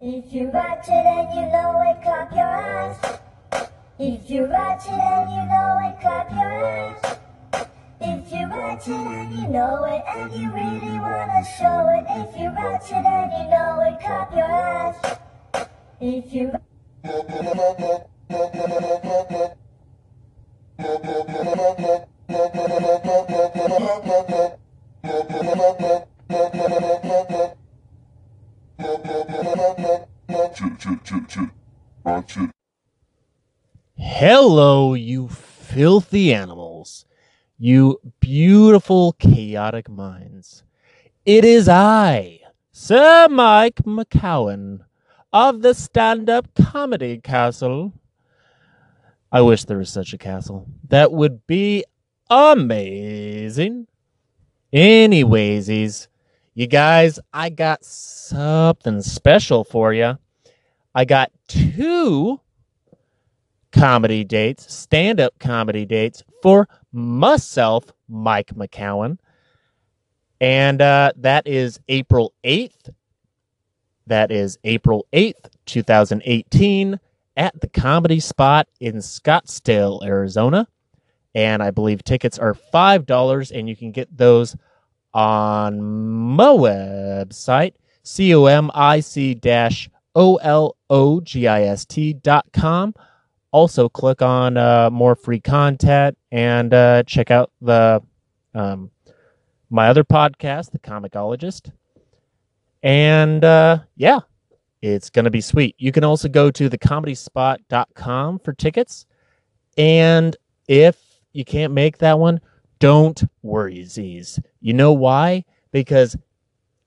If you watch it and you know it, clap your eyes. If you watch it and you know it, clap your eyes. If you watch it and you know it and you really wanna show it. If you watch it and you know it, clap your eyes. If you Hello, you filthy animals, you beautiful, chaotic minds. It is I, Sir Mike McCowan of the Stand Up Comedy Castle. I wish there was such a castle. That would be amazing. Anyways, you guys, I got something special for you. I got two comedy dates, stand up comedy dates for myself, Mike McCowan. And uh, that is April 8th. That is April 8th, 2018, at the Comedy Spot in Scottsdale, Arizona. And I believe tickets are $5, and you can get those on my website, C O M I C dash O L O G I S T dot com. Also, click on uh, more free content and uh, check out the um, my other podcast, The Comicologist. And uh, yeah, it's going to be sweet. You can also go to thecomedyspot.com for tickets. And if you can't make that one, don't worry, Z's. You know why? Because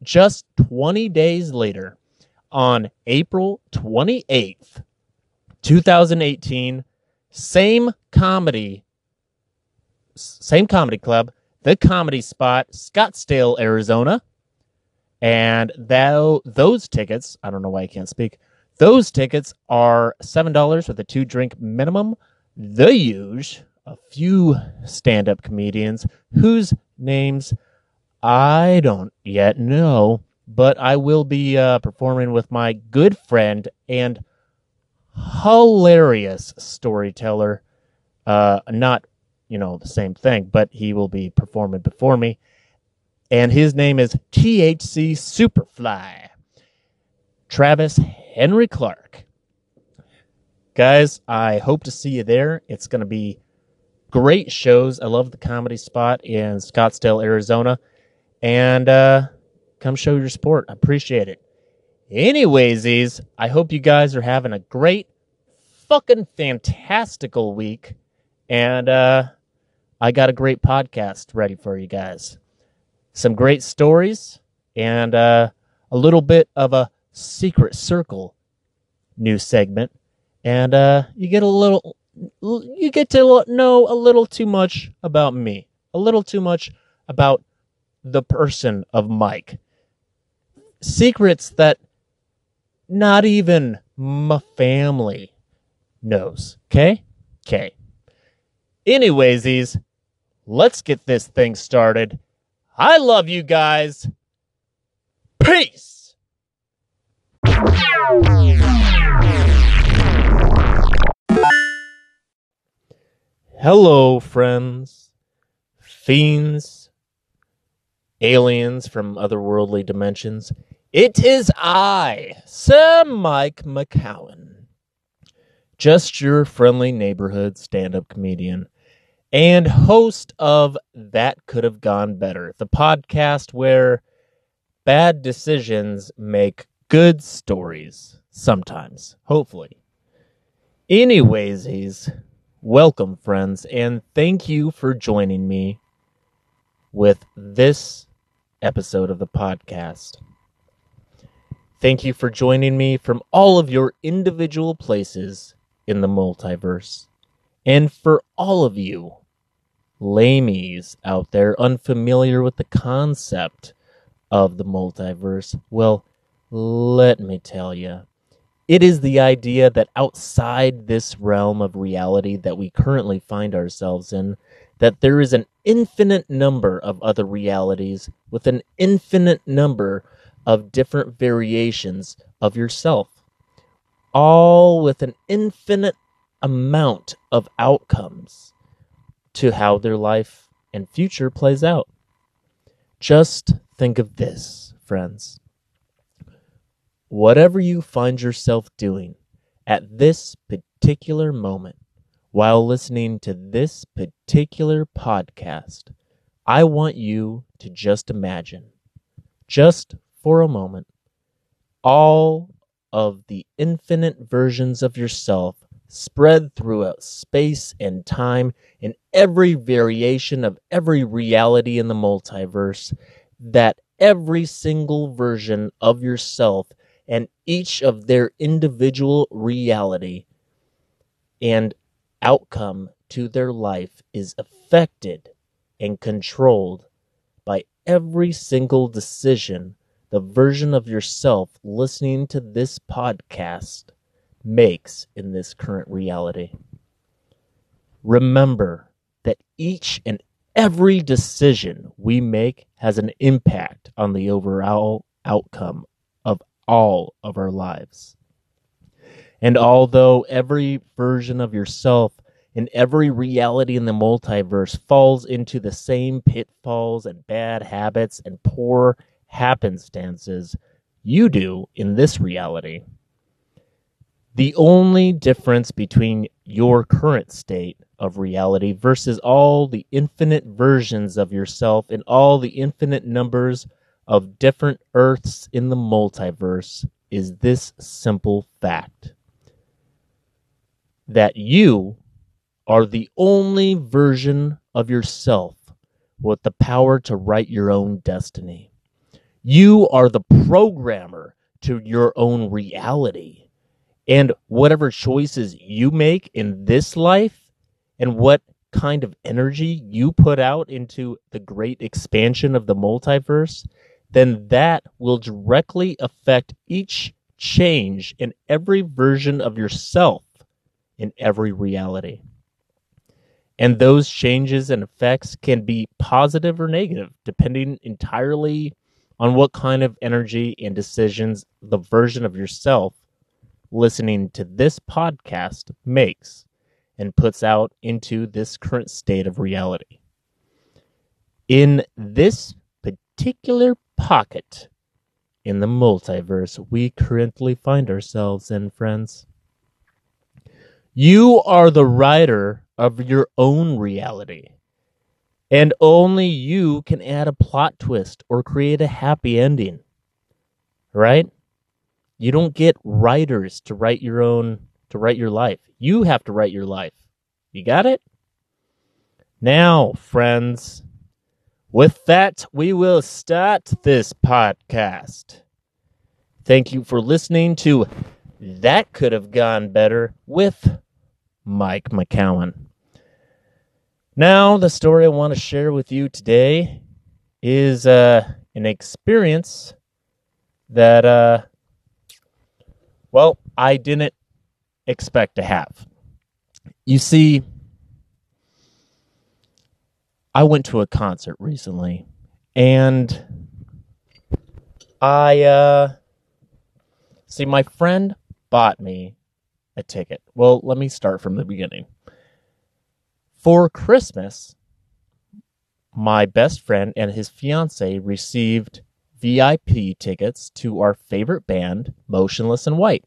just 20 days later, on April 28th, 2018, same comedy, same comedy club, the Comedy Spot, Scottsdale, Arizona. And thou, those tickets, I don't know why I can't speak, those tickets are $7 with a two drink minimum. The huge, a few stand up comedians whose names I don't yet know, but I will be uh, performing with my good friend and hilarious storyteller. Uh, not, you know, the same thing, but he will be performing before me. And his name is THC Superfly, Travis Henry Clark. Guys, I hope to see you there. It's going to be great shows. I love the comedy spot in Scottsdale, Arizona. And uh, come show your support. I appreciate it. Anyways, I hope you guys are having a great, fucking fantastical week. And uh, I got a great podcast ready for you guys. Some great stories and uh, a little bit of a secret circle new segment. And uh, you get a little, you get to know a little too much about me, a little too much about the person of Mike. Secrets that not even my family knows. Okay? Okay. Anyways, let's get this thing started. I love you guys. Peace. Hello, friends, fiends, aliens from otherworldly dimensions. It is I, Sir Mike McCowan, just your friendly neighborhood stand up comedian and host of That Could Have Gone Better, the podcast where bad decisions make good stories sometimes, hopefully. Anyways, welcome, friends, and thank you for joining me with this episode of the podcast. Thank you for joining me from all of your individual places in the multiverse. And for all of you lamies out there unfamiliar with the concept of the multiverse, well, let me tell you. It is the idea that outside this realm of reality that we currently find ourselves in, that there is an infinite number of other realities with an infinite number of different variations of yourself, all with an infinite amount of outcomes to how their life and future plays out. Just think of this, friends. Whatever you find yourself doing at this particular moment while listening to this particular podcast, I want you to just imagine, just for a moment, all of the infinite versions of yourself spread throughout space and time in every variation of every reality in the multiverse, that every single version of yourself and each of their individual reality and outcome to their life is affected and controlled by every single decision the version of yourself listening to this podcast makes in this current reality. Remember that each and every decision we make has an impact on the overall outcome all of our lives. And although every version of yourself and every reality in the multiverse falls into the same pitfalls and bad habits and poor happenstances you do in this reality, the only difference between your current state of reality versus all the infinite versions of yourself and all the infinite numbers of different Earths in the multiverse is this simple fact that you are the only version of yourself with the power to write your own destiny. You are the programmer to your own reality. And whatever choices you make in this life and what kind of energy you put out into the great expansion of the multiverse, then that will directly affect each change in every version of yourself in every reality. And those changes and effects can be positive or negative, depending entirely on what kind of energy and decisions the version of yourself listening to this podcast makes and puts out into this current state of reality. In this particular pocket in the multiverse we currently find ourselves in, friends, you are the writer of your own reality. And only you can add a plot twist or create a happy ending. Right? You don't get writers to write your own to write your life. You have to write your life. You got it? Now, friends, with that, we will start this podcast. Thank you for listening to That Could Have Gone Better with Mike McCowan. Now, the story I want to share with you today is uh, an experience that, uh, well, I didn't expect to have. You see, I went to a concert recently and I, uh, see, my friend bought me a ticket. Well, let me start from the beginning. For Christmas, my best friend and his fiance received VIP tickets to our favorite band, Motionless in White.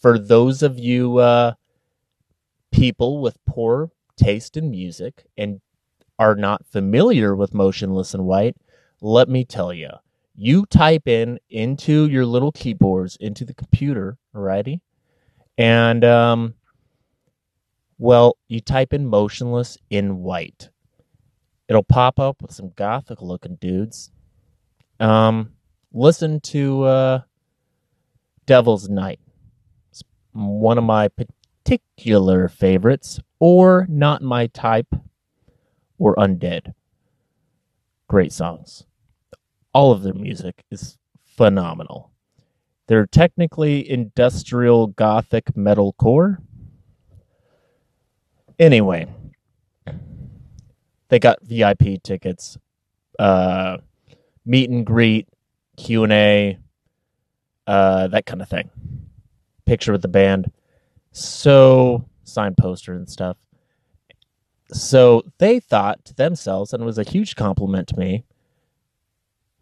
For those of you uh, people with poor taste in music and are not familiar with Motionless in White, let me tell you. You type in into your little keyboards into the computer, alrighty, and um, well, you type in motionless in white. It'll pop up with some gothic looking dudes. Um, listen to uh, Devil's Night. It's one of my particular favorites, or Not My Type, or Undead. Great songs. All of their music is phenomenal. They're technically industrial gothic metalcore. Anyway, they got VIP tickets, uh, meet and greet, Q and A, uh, that kind of thing. Picture with the band. So, sign poster and stuff. So they thought to themselves, and it was a huge compliment to me,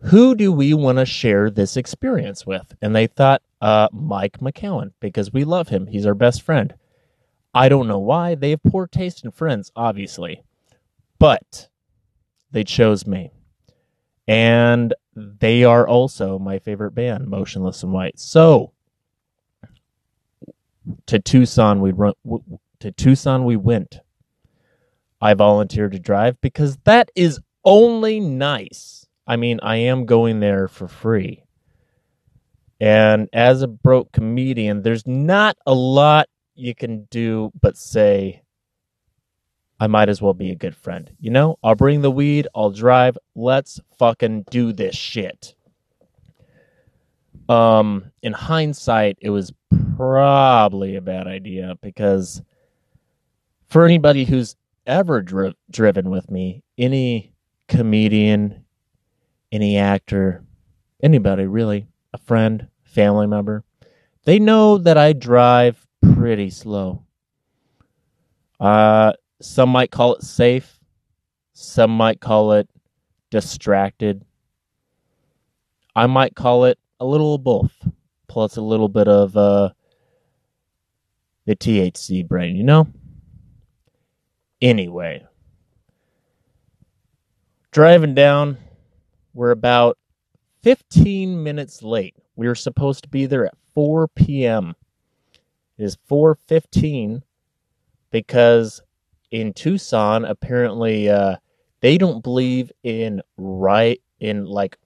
who do we want to share this experience with? And they thought, uh, Mike McCowan, because we love him. He's our best friend. I don't know why. They have poor taste in friends, obviously. But they chose me. And they are also my favorite band, Motionless in White. So to Tucson we run to Tucson we went. I volunteered to drive because that is only nice. I mean, I am going there for free. And as a broke comedian, there's not a lot you can do but say, I might as well be a good friend. You know, I'll bring the weed, I'll drive, let's fucking do this shit. Um, in hindsight, it was probably a bad idea because for anybody who's ever dri- driven with me, any comedian, any actor, anybody really, a friend, family member, they know that I drive pretty slow. Uh, some might call it safe, some might call it distracted. I might call it a little of both, plus a little bit of uh, the THC brain, you know? Anyway, driving down, we're about 15 minutes late. We were supposed to be there at 4 p.m. It is 4:15 because in Tucson apparently uh, they don't believe in right in like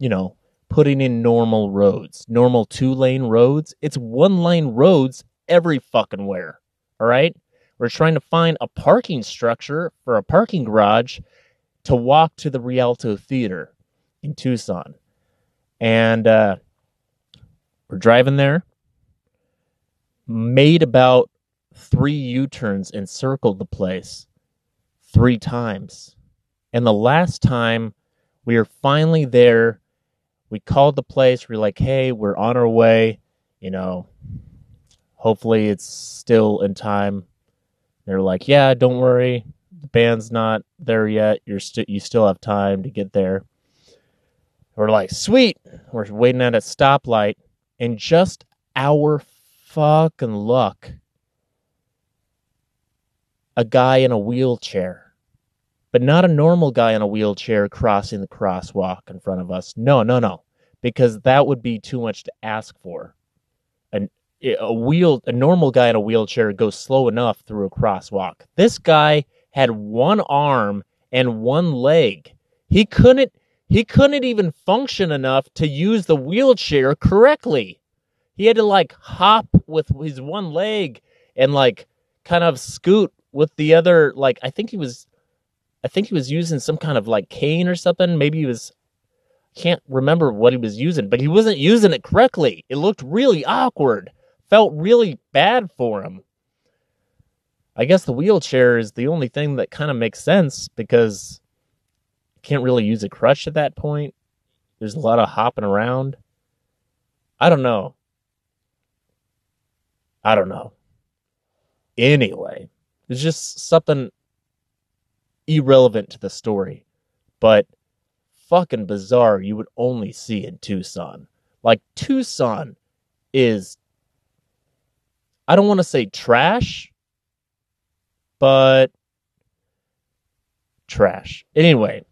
you know putting in normal roads, normal two lane roads. It's one lane roads every fucking where. All right. We're trying to find a parking structure for a parking garage to walk to the Rialto Theater in Tucson. And uh, we're driving there, made about three U turns and circled the place three times. And the last time we were finally there, we called the place. We are like, hey, we're on our way. You know, hopefully it's still in time. They're like, yeah, don't worry. The band's not there yet. You're still you still have time to get there. We're like, sweet. We're waiting at a stoplight, and just our fucking luck, a guy in a wheelchair, but not a normal guy in a wheelchair crossing the crosswalk in front of us. No, no, no, because that would be too much to ask for. A wheel a normal guy in a wheelchair goes slow enough through a crosswalk. This guy had one arm and one leg. He couldn't he couldn't even function enough to use the wheelchair correctly. He had to like hop with his one leg and like kind of scoot with the other like I think he was I think he was using some kind of like cane or something. Maybe he was can't remember what he was using, but he wasn't using it correctly. It looked really awkward felt really bad for him. I guess the wheelchair is the only thing that kind of makes sense because you can't really use a crutch at that point. There's a lot of hopping around. I don't know. I don't know. Anyway, it's just something irrelevant to the story, but fucking bizarre you would only see in Tucson. Like, Tucson is I don't want to say trash, but trash. Anyway,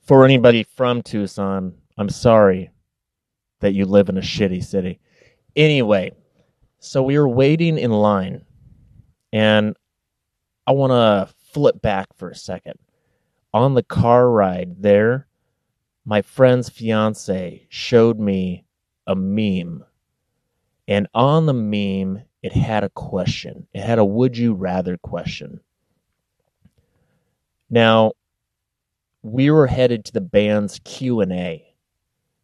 for anybody from Tucson, I'm sorry that you live in a shitty city. Anyway, so we were waiting in line, and I want to flip back for a second. On the car ride there, my friend's fiance showed me a meme and on the meme, it had a question. It had a would you rather question. Now, we were headed to the band's Q&A,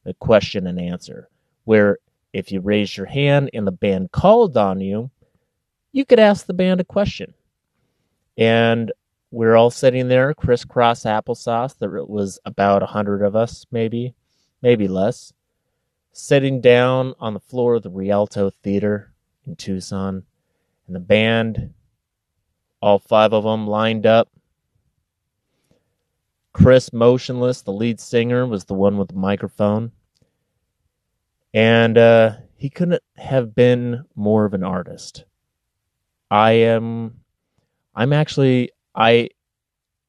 the question and answer, where if you raised your hand and the band called on you, you could ask the band a question. And we're all sitting there, crisscross applesauce. There was about a hundred of us, maybe, maybe less. Sitting down on the floor of the Rialto Theater in Tucson, and the band, all five of them lined up. Chris Motionless, the lead singer, was the one with the microphone. And uh, he couldn't have been more of an artist. I am, I'm actually, I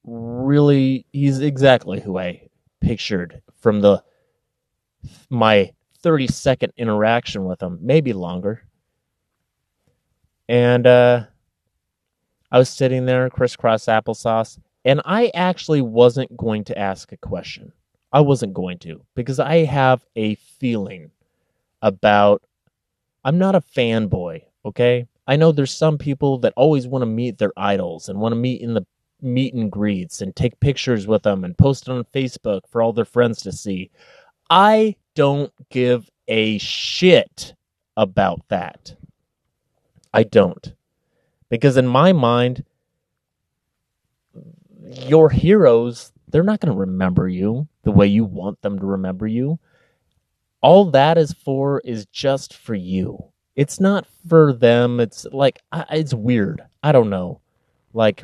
really, he's exactly who I pictured from the, my 30 second interaction with him, maybe longer. And uh, I was sitting there, crisscross applesauce, and I actually wasn't going to ask a question. I wasn't going to because I have a feeling about I'm not a fanboy, okay? I know there's some people that always want to meet their idols and want to meet in the meet and greets and take pictures with them and post it on Facebook for all their friends to see. I don't give a shit about that. I don't. Because in my mind, your heroes, they're not going to remember you the way you want them to remember you. All that is for is just for you. It's not for them. It's like, it's weird. I don't know. Like,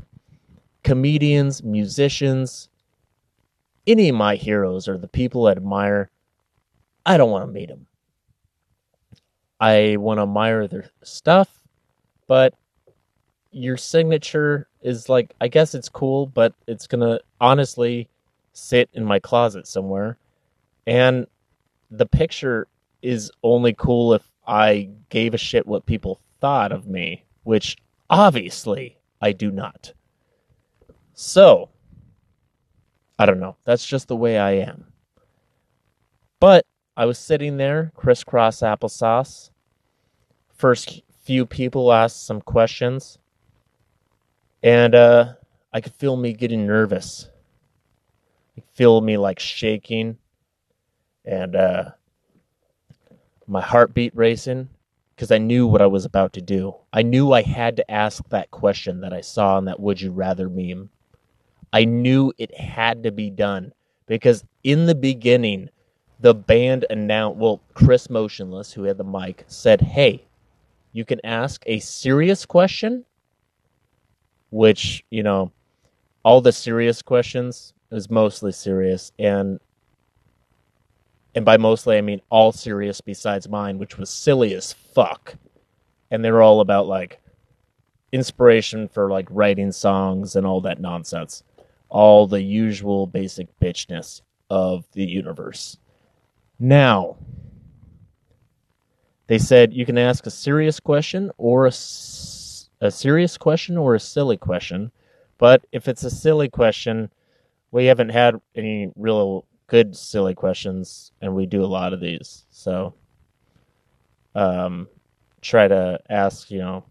comedians, musicians, any of my heroes are the people I admire. I don't want to meet them. I want to admire their stuff, but your signature is like I guess it's cool, but it's gonna honestly sit in my closet somewhere. And the picture is only cool if I gave a shit what people thought of me, which obviously I do not. So, I don't know. That's just the way I am. But I was sitting there, crisscross applesauce. First few people asked some questions. And uh, I could feel me getting nervous. I could feel me like shaking. And uh, my heartbeat racing because I knew what I was about to do. I knew I had to ask that question that I saw in that Would You Rather meme. I knew it had to be done because in the beginning, the band announced, well, Chris Motionless, who had the mic, said, Hey, you can ask a serious question, which, you know, all the serious questions is mostly serious. And and by mostly I mean all serious besides mine, which was silly as fuck. And they were all about like inspiration for like writing songs and all that nonsense. All the usual basic bitchness of the universe. Now, they said you can ask a serious question or a, a serious question or a silly question. But if it's a silly question, we haven't had any real good silly questions, and we do a lot of these. So, um, try to ask, you know,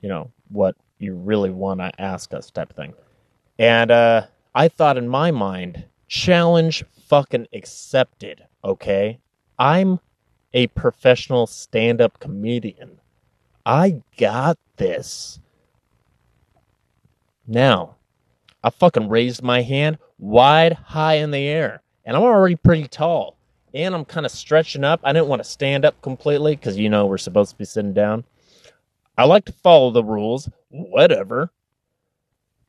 you know what you really want to ask us, type of thing. And uh, I thought in my mind, challenge fucking accepted. Okay, I'm a professional stand up comedian. I got this. Now, I fucking raised my hand wide high in the air. And I'm already pretty tall. And I'm kind of stretching up. I didn't want to stand up completely because, you know, we're supposed to be sitting down. I like to follow the rules, whatever.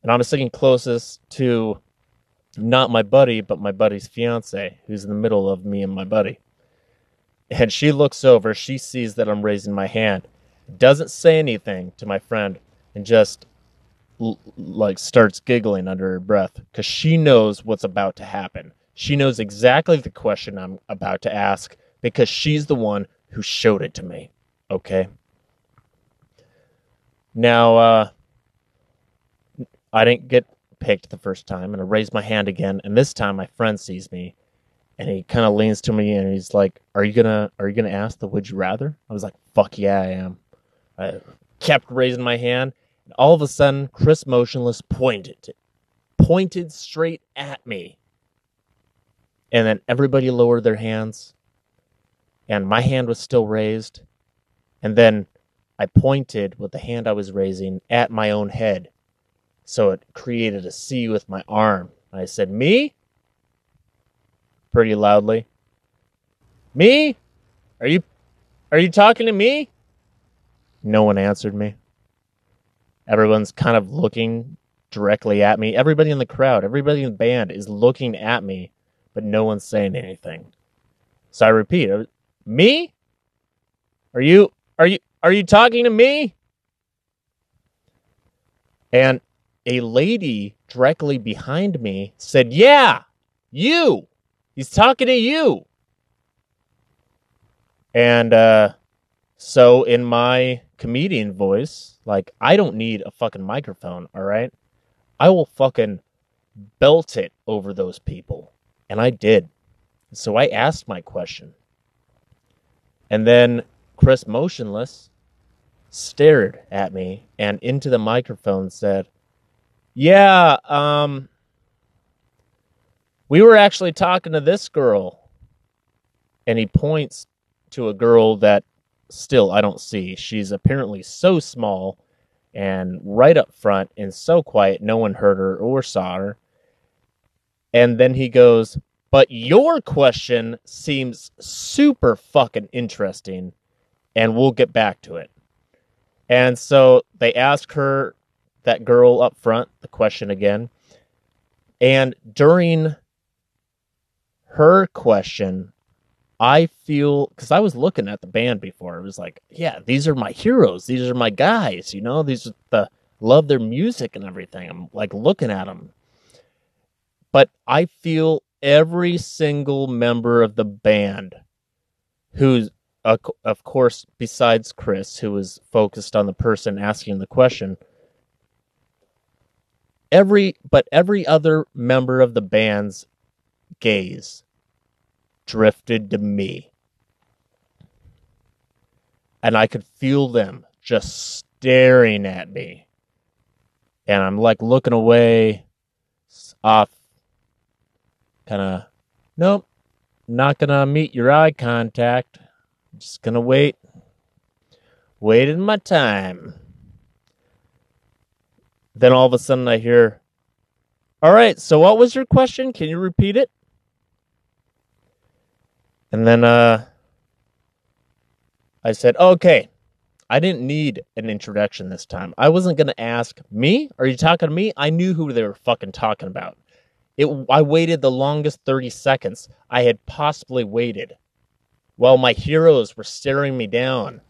And I'm sitting closest to not my buddy, but my buddy's fiance, who's in the middle of me and my buddy and she looks over. She sees that I'm raising my hand, doesn't say anything to my friend, and just l- like starts giggling under her breath because she knows what's about to happen. She knows exactly the question I'm about to ask because she's the one who showed it to me. Okay. Now, uh, I didn't get picked the first time, and I raised my hand again, and this time my friend sees me and he kind of leans to me and he's like, "Are you gonna Are you gonna ask the Would you rather?" I was like, "Fuck yeah, I am." I kept raising my hand, and all of a sudden, Chris Motionless pointed, pointed straight at me, and then everybody lowered their hands, and my hand was still raised, and then I pointed with the hand I was raising at my own head, so it created a C with my arm. I said, "Me." pretty loudly. Me? Are you are you talking to me? No one answered me. Everyone's kind of looking directly at me. Everybody in the crowd, everybody in the band is looking at me, but no one's saying anything. So I repeat, uh, me? Are you are you are you talking to me? And a lady directly behind me said, "Yeah, you. He's talking to you." And uh so in my comedian voice, like I don't need a fucking microphone, all right? I will fucking belt it over those people. And I did. So I asked my question. And then Chris Motionless stared at me and into the microphone said, Yeah, um, we were actually talking to this girl. And he points to a girl that still I don't see. She's apparently so small and right up front and so quiet, no one heard her or saw her. And then he goes, But your question seems super fucking interesting, and we'll get back to it. And so they ask her, that girl up front, the question again. And during her question, I feel because I was looking at the band before. It was like, yeah, these are my heroes. These are my guys. You know, these are the love their music and everything. I'm like looking at them, but I feel every single member of the band, who's of course besides Chris, who was focused on the person asking the question. Every but every other member of the band's gaze drifted to me. And I could feel them just staring at me. And I'm like looking away, off, kind of, nope, not gonna meet your eye contact. I'm just gonna wait. Waiting my time. Then all of a sudden I hear, All right, so what was your question? Can you repeat it? And then uh, I said, okay, I didn't need an introduction this time. I wasn't going to ask, me? Are you talking to me? I knew who they were fucking talking about. It, I waited the longest 30 seconds I had possibly waited while my heroes were staring me down,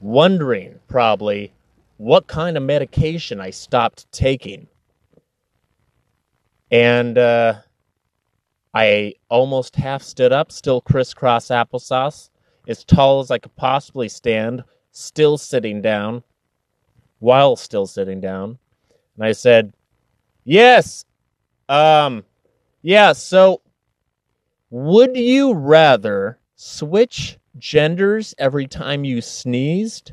wondering probably what kind of medication I stopped taking. And uh, I almost half stood up, still crisscross applesauce, as tall as I could possibly stand, still sitting down, while still sitting down. And I said, Yes, um, yeah, so would you rather switch genders every time you sneezed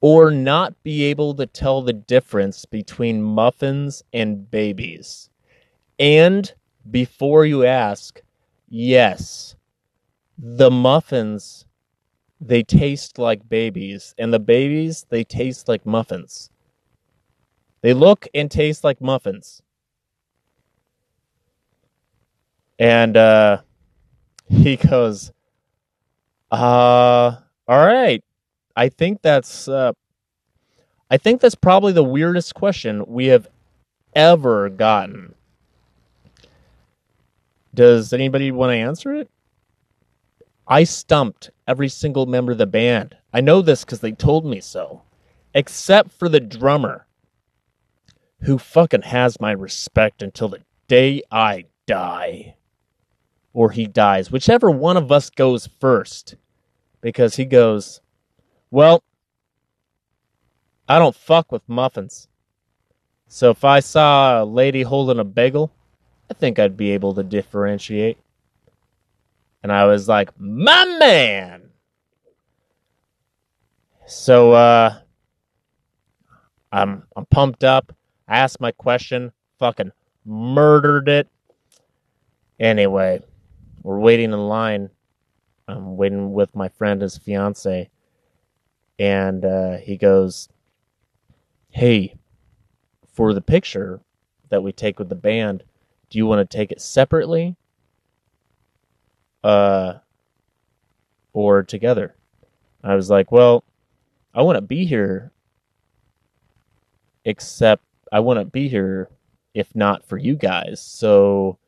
or not be able to tell the difference between muffins and babies? And before you ask, yes, the muffins, they taste like babies, and the babies, they taste like muffins. They look and taste like muffins. And uh, he goes, uh, all right. I think that's uh, I think that's probably the weirdest question we have ever gotten. Does anybody want to answer it? I stumped every single member of the band. I know this because they told me so. Except for the drummer, who fucking has my respect until the day I die. Or he dies, whichever one of us goes first. Because he goes, Well, I don't fuck with muffins. So if I saw a lady holding a bagel, I think I'd be able to differentiate. And I was like, my man. So uh I'm I'm pumped up. I asked my question, fucking murdered it. Anyway, we're waiting in line. I'm waiting with my friend, his fiance, and uh, he goes, "Hey, for the picture that we take with the band, do you want to take it separately? Uh, or together. I was like, well, I wouldn't be here except I wouldn't be here if not for you guys. So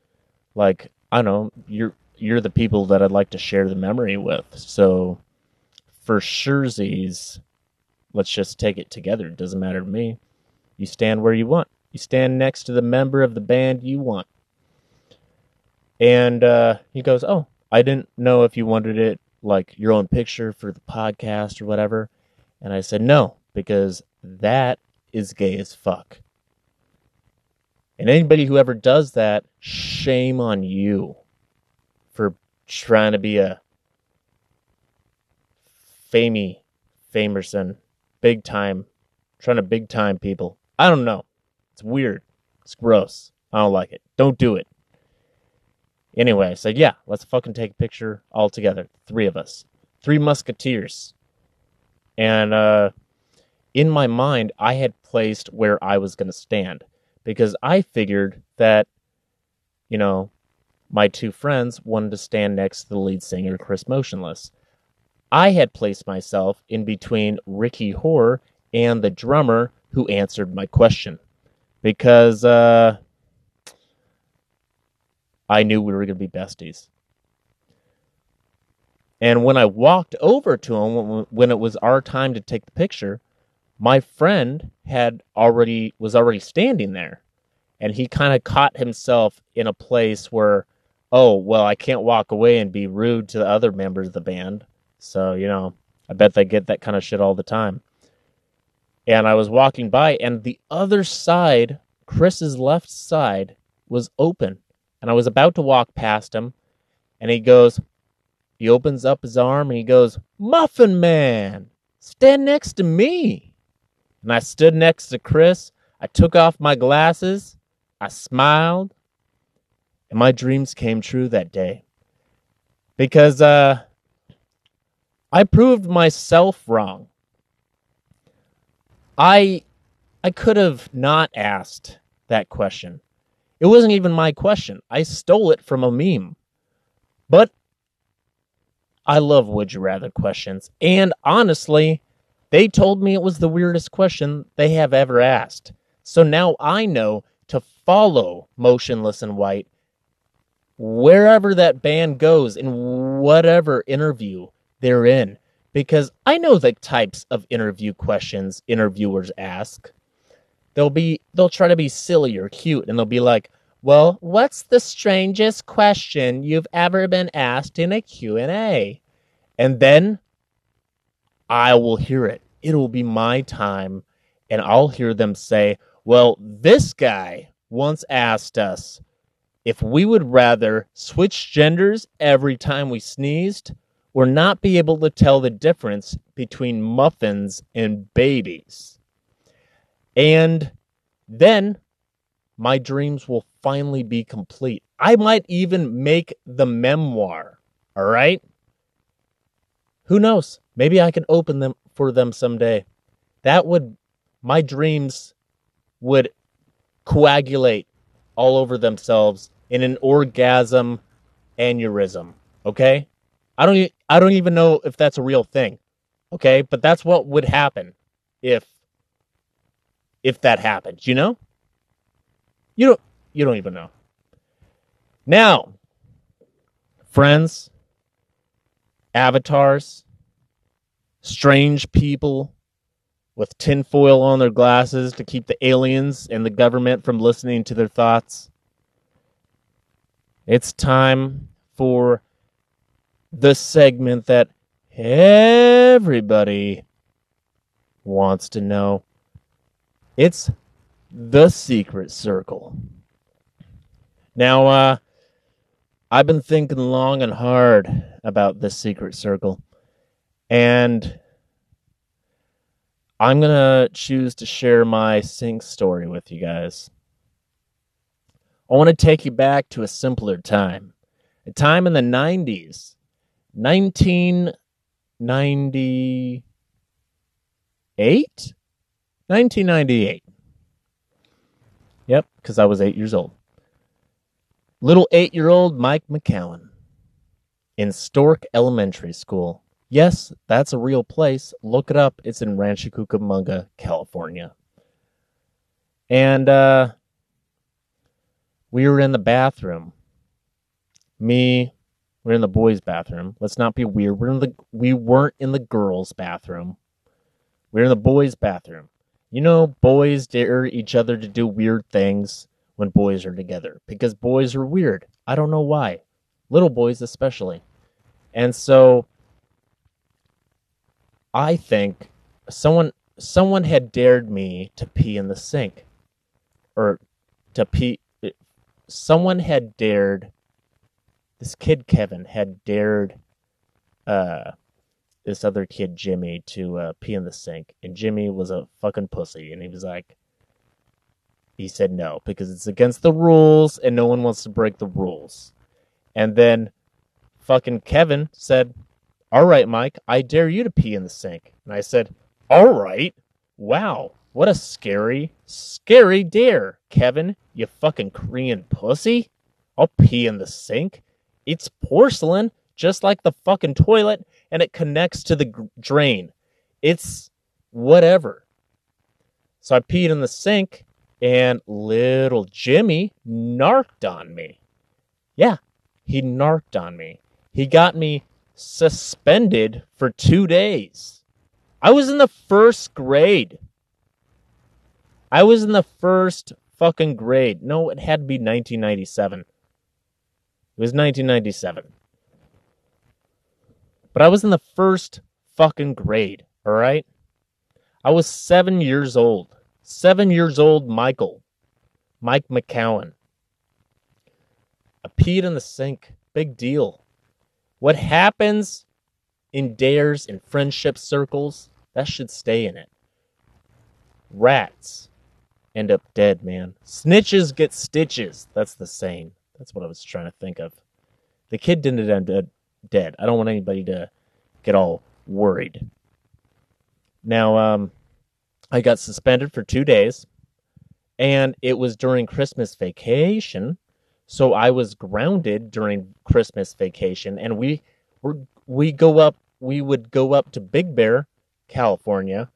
like, I don't know, you're you're the people that I'd like to share the memory with. So for surezies, let's just take it together. It doesn't matter to me. You stand where you want. You stand next to the member of the band you want. And uh, he goes, Oh, I didn't know if you wanted it like your own picture for the podcast or whatever. And I said, No, because that is gay as fuck. And anybody who ever does that, shame on you for trying to be a famey famerson, big time, trying to big time people. I don't know. It's weird. It's gross. I don't like it. Don't do it. Anyway, I said, yeah, let's fucking take a picture all together. Three of us. Three musketeers. And uh, in my mind, I had placed where I was going to stand because I figured that, you know, my two friends wanted to stand next to the lead singer, Chris Motionless. I had placed myself in between Ricky Horror and the drummer who answered my question because uh, I knew we were going to be besties. And when I walked over to him, when it was our time to take the picture, my friend had already was already standing there, and he kind of caught himself in a place where, oh well, I can't walk away and be rude to the other members of the band. So you know, I bet they get that kind of shit all the time. And I was walking by, and the other side, Chris's left side, was open and I was about to walk past him, and he goes, he opens up his arm and he goes, Muffin Man, stand next to me. And I stood next to Chris. I took off my glasses. I smiled. And my dreams came true that day. Because uh, I proved myself wrong. I I could have not asked that question. It wasn't even my question. I stole it from a meme. But I love would you rather questions. And honestly, they told me it was the weirdest question they have ever asked. So now I know to follow Motionless in White wherever that band goes in whatever interview they're in. Because I know the types of interview questions interviewers ask. They'll be they'll try to be silly or cute and they'll be like well what's the strangest question you've ever been asked in a q&a and then i will hear it. It'll be my time and i'll hear them say well this guy once asked us if we would rather switch genders every time we sneezed or not be able to tell the difference between muffins and babies and then my dreams will finally be complete. I might even make the memoir. All right? Who knows? Maybe I can open them for them someday. That would, my dreams would coagulate all over themselves in an orgasm aneurysm. Okay? I don't, I don't even know if that's a real thing. Okay? But that's what would happen if if that happens, you know? You don't you don't even know. Now, friends, avatars, strange people with tinfoil on their glasses to keep the aliens and the government from listening to their thoughts. It's time for the segment that everybody wants to know. It's the secret circle. Now, uh, I've been thinking long and hard about this secret circle, and I'm going to choose to share my sync story with you guys. I want to take you back to a simpler time, a time in the 90s, 1998? 1998. Yep, because I was eight years old. Little eight year old Mike McCowan. in Stork Elementary School. Yes, that's a real place. Look it up. It's in Rancho Cucamonga, California. And uh, we were in the bathroom. Me, we're in the boys' bathroom. Let's not be weird. We're in the we weren't in the girls' bathroom. We're in the boys' bathroom. You know, boys dare each other to do weird things when boys are together because boys are weird. I don't know why. Little boys especially. And so I think someone someone had dared me to pee in the sink or to pee someone had dared this kid Kevin had dared uh this other kid Jimmy to uh, pee in the sink and Jimmy was a fucking pussy and he was like he said no because it's against the rules and no one wants to break the rules. And then fucking Kevin said, All right, Mike, I dare you to pee in the sink. And I said, All right. Wow, what a scary, scary dare, Kevin, you fucking Korean pussy. I'll pee in the sink. It's porcelain, just like the fucking toilet, and it connects to the drain. It's whatever. So I peed in the sink, and little Jimmy narked on me. Yeah, he narked on me. He got me suspended for two days. I was in the first grade. I was in the first fucking grade. No, it had to be 1997. It was 1997. But I was in the first fucking grade, all right? I was seven years old. Seven years old, Michael. Mike McCowan. I peed in the sink. Big deal. What happens in dares in friendship circles, that should stay in it. Rats end up dead, man. Snitches get stitches. That's the saying. That's what I was trying to think of. The kid didn't end up dead. I don't want anybody to get all worried. Now, um, I got suspended for two days, and it was during Christmas vacation. So I was grounded during Christmas vacation, and we were we go up. We would go up to Big Bear, California,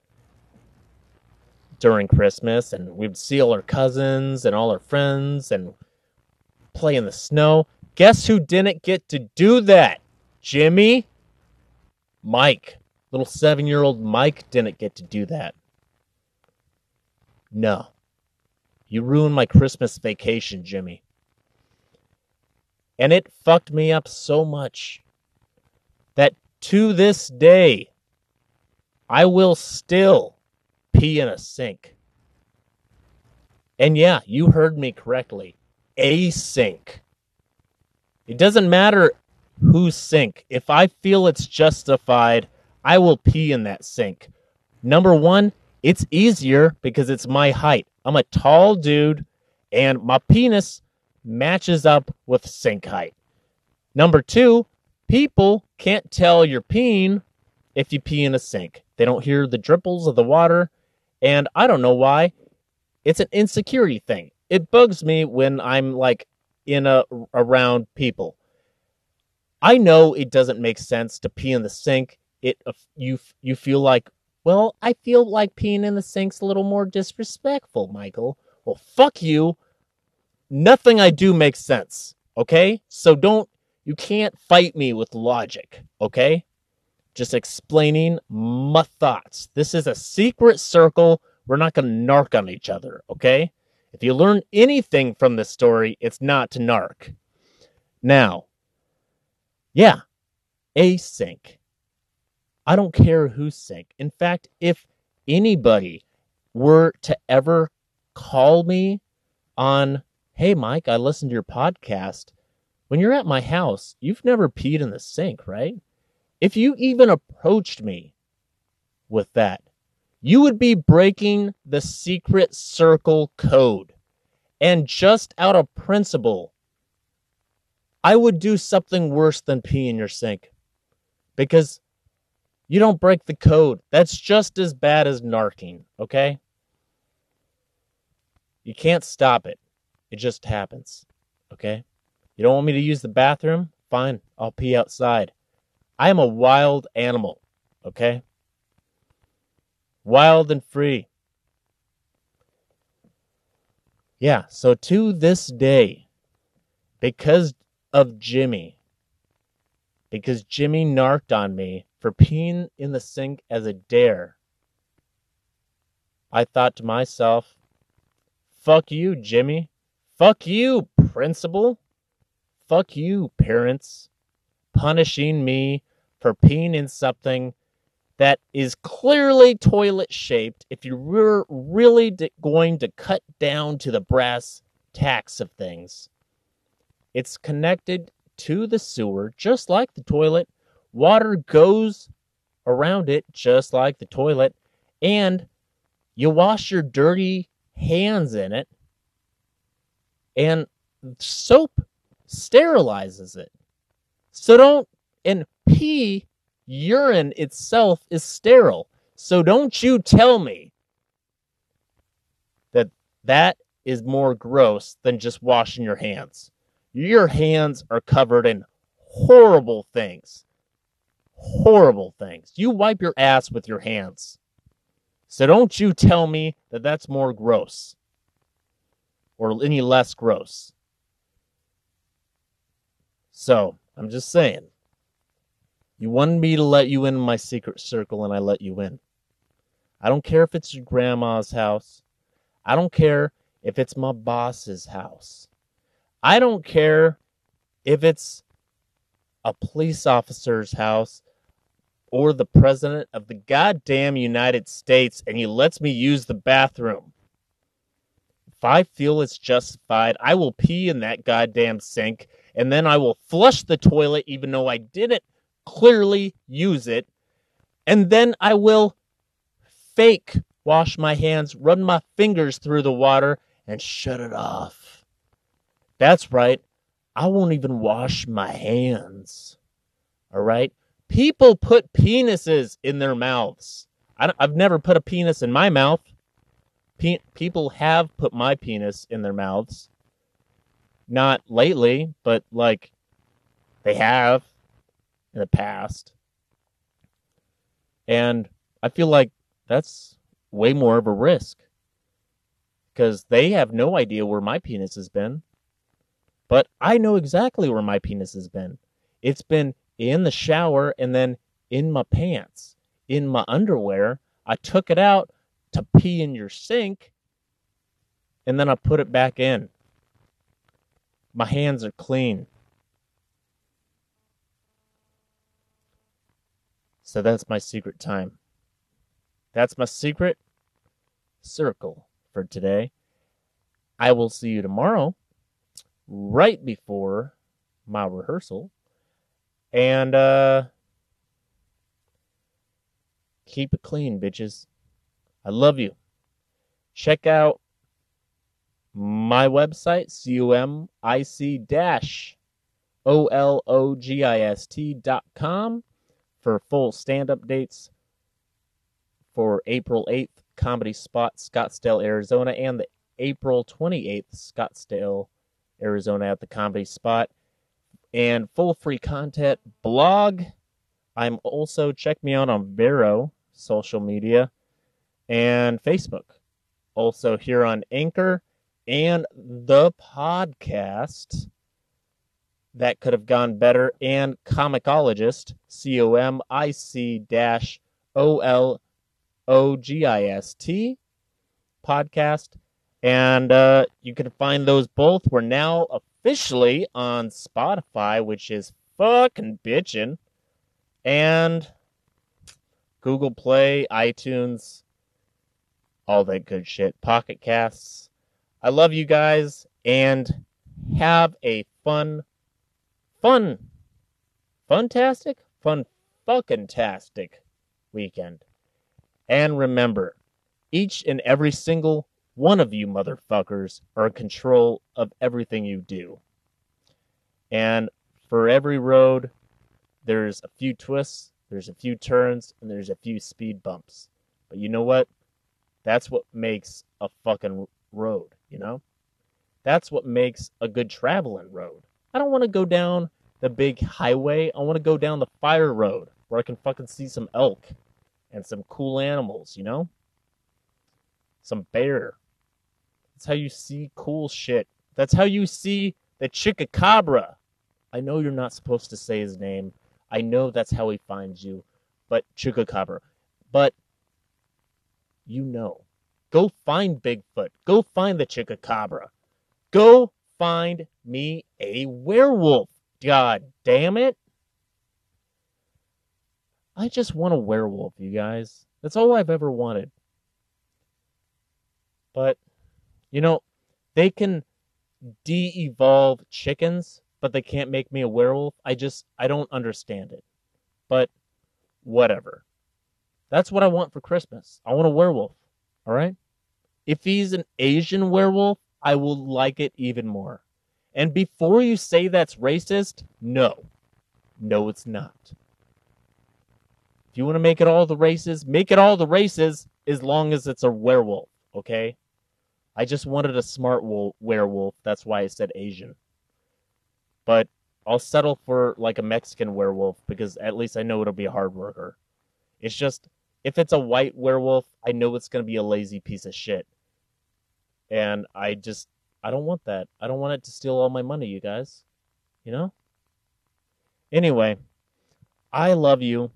during Christmas, and we'd see all our cousins and all our friends and play in the snow. Guess who didn't get to do that? Jimmy, Mike, little seven-year-old Mike didn't get to do that. No. You ruined my Christmas vacation, Jimmy. And it fucked me up so much that to this day, I will still pee in a sink. And yeah, you heard me correctly. A sink. It doesn't matter whose sink. If I feel it's justified, I will pee in that sink. Number one, it's easier because it's my height. I'm a tall dude, and my penis matches up with sink height. Number two, people can't tell you're peeing if you pee in a sink. They don't hear the dripples of the water, and I don't know why. It's an insecurity thing. It bugs me when I'm like in a around people. I know it doesn't make sense to pee in the sink. It uh, you you feel like, well, I feel like peeing in the sink's a little more disrespectful, Michael. Well, fuck you. Nothing I do makes sense. Okay? So don't you can't fight me with logic, okay? Just explaining my thoughts. This is a secret circle. We're not going to narc on each other, okay? If you learn anything from this story, it's not to narc. Now, yeah, async. I don't care whose sink. In fact, if anybody were to ever call me on, hey, Mike, I listened to your podcast. When you're at my house, you've never peed in the sink, right? If you even approached me with that, you would be breaking the secret circle code. And just out of principle, I would do something worse than pee in your sink because you don't break the code. That's just as bad as narking, okay? You can't stop it. It just happens, okay? You don't want me to use the bathroom? fine. I'll pee outside. I am a wild animal, okay? Wild and free. Yeah, so to this day, because of Jimmy, because Jimmy narked on me for peeing in the sink as a dare, I thought to myself, fuck you, Jimmy. Fuck you, principal. Fuck you, parents. Punishing me for peeing in something that is clearly toilet shaped if you were really d- going to cut down to the brass tacks of things. It's connected to the sewer just like the toilet. Water goes around it just like the toilet. And you wash your dirty hands in it. And soap sterilizes it. So don't, and pee, urine itself is sterile. So don't you tell me that that is more gross than just washing your hands. Your hands are covered in horrible things. Horrible things. You wipe your ass with your hands. So don't you tell me that that's more gross or any less gross. So I'm just saying. You wanted me to let you in my secret circle, and I let you in. I don't care if it's your grandma's house. I don't care if it's my boss's house. I don't care if it's a police officer's house or the president of the goddamn United States and he lets me use the bathroom. If I feel it's justified, I will pee in that goddamn sink and then I will flush the toilet even though I didn't clearly use it. And then I will fake wash my hands, run my fingers through the water, and shut it off. That's right. I won't even wash my hands. All right? People put penises in their mouths. I have never put a penis in my mouth. Pe- people have put my penis in their mouths. Not lately, but like they have in the past. And I feel like that's way more of a risk because they have no idea where my penis has been. But I know exactly where my penis has been. It's been in the shower and then in my pants, in my underwear. I took it out to pee in your sink and then I put it back in. My hands are clean. So that's my secret time. That's my secret circle for today. I will see you tomorrow, right before my rehearsal. And uh, keep it clean, bitches. I love you. Check out my website, C-O-M-I-C for full stand-up dates for April 8th, Comedy Spot, Scottsdale, Arizona, and the April 28th, Scottsdale, Arizona at the Comedy Spot. And full free content blog. I'm also, check me out on Vero, social media, and Facebook. Also here on Anchor and the podcast that could have gone better. And comicologist c-o-m-i-c dash o-l-o-g-i-s-t podcast. And uh, you can find those both. We're now officially on spotify which is fucking bitchin' and google play itunes all that good shit. Pocket casts. I love you guys and have a fun, fun, fantastic, fun fucking tastic weekend. And remember, each and every single one of you motherfuckers are in control of everything you do. And for every road, there's a few twists, there's a few turns, and there's a few speed bumps. But you know what? That's what makes a fucking road, you know? That's what makes a good traveling road. I don't want to go down the big highway. I want to go down the fire road where I can fucking see some elk and some cool animals, you know? Some bear. That's how you see cool shit. That's how you see the Chicacabra. I know you're not supposed to say his name. I know that's how he finds you. But Chicacabra. But you know. Go find Bigfoot. Go find the Chicacabra. Go find me a werewolf. God damn it. I just want a werewolf, you guys. That's all I've ever wanted. But, you know, they can de evolve chickens, but they can't make me a werewolf. I just, I don't understand it. But, whatever. That's what I want for Christmas. I want a werewolf. All right? If he's an Asian werewolf, I will like it even more. And before you say that's racist, no. No, it's not. If you want to make it all the races, make it all the races as long as it's a werewolf, okay? I just wanted a smart wo- werewolf. That's why I said Asian. But I'll settle for like a Mexican werewolf because at least I know it'll be a hard worker. It's just if it's a white werewolf, I know it's going to be a lazy piece of shit. And I just I don't want that. I don't want it to steal all my money, you guys. You know? Anyway, I love you.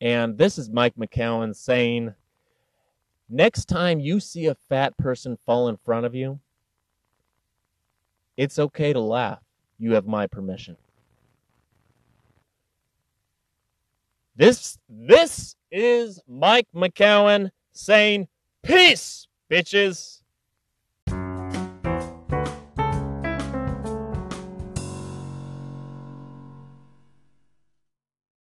And this is Mike McCowan saying next time you see a fat person fall in front of you, it's okay to laugh. You have my permission. This this is Mike McCowan saying peace, bitches.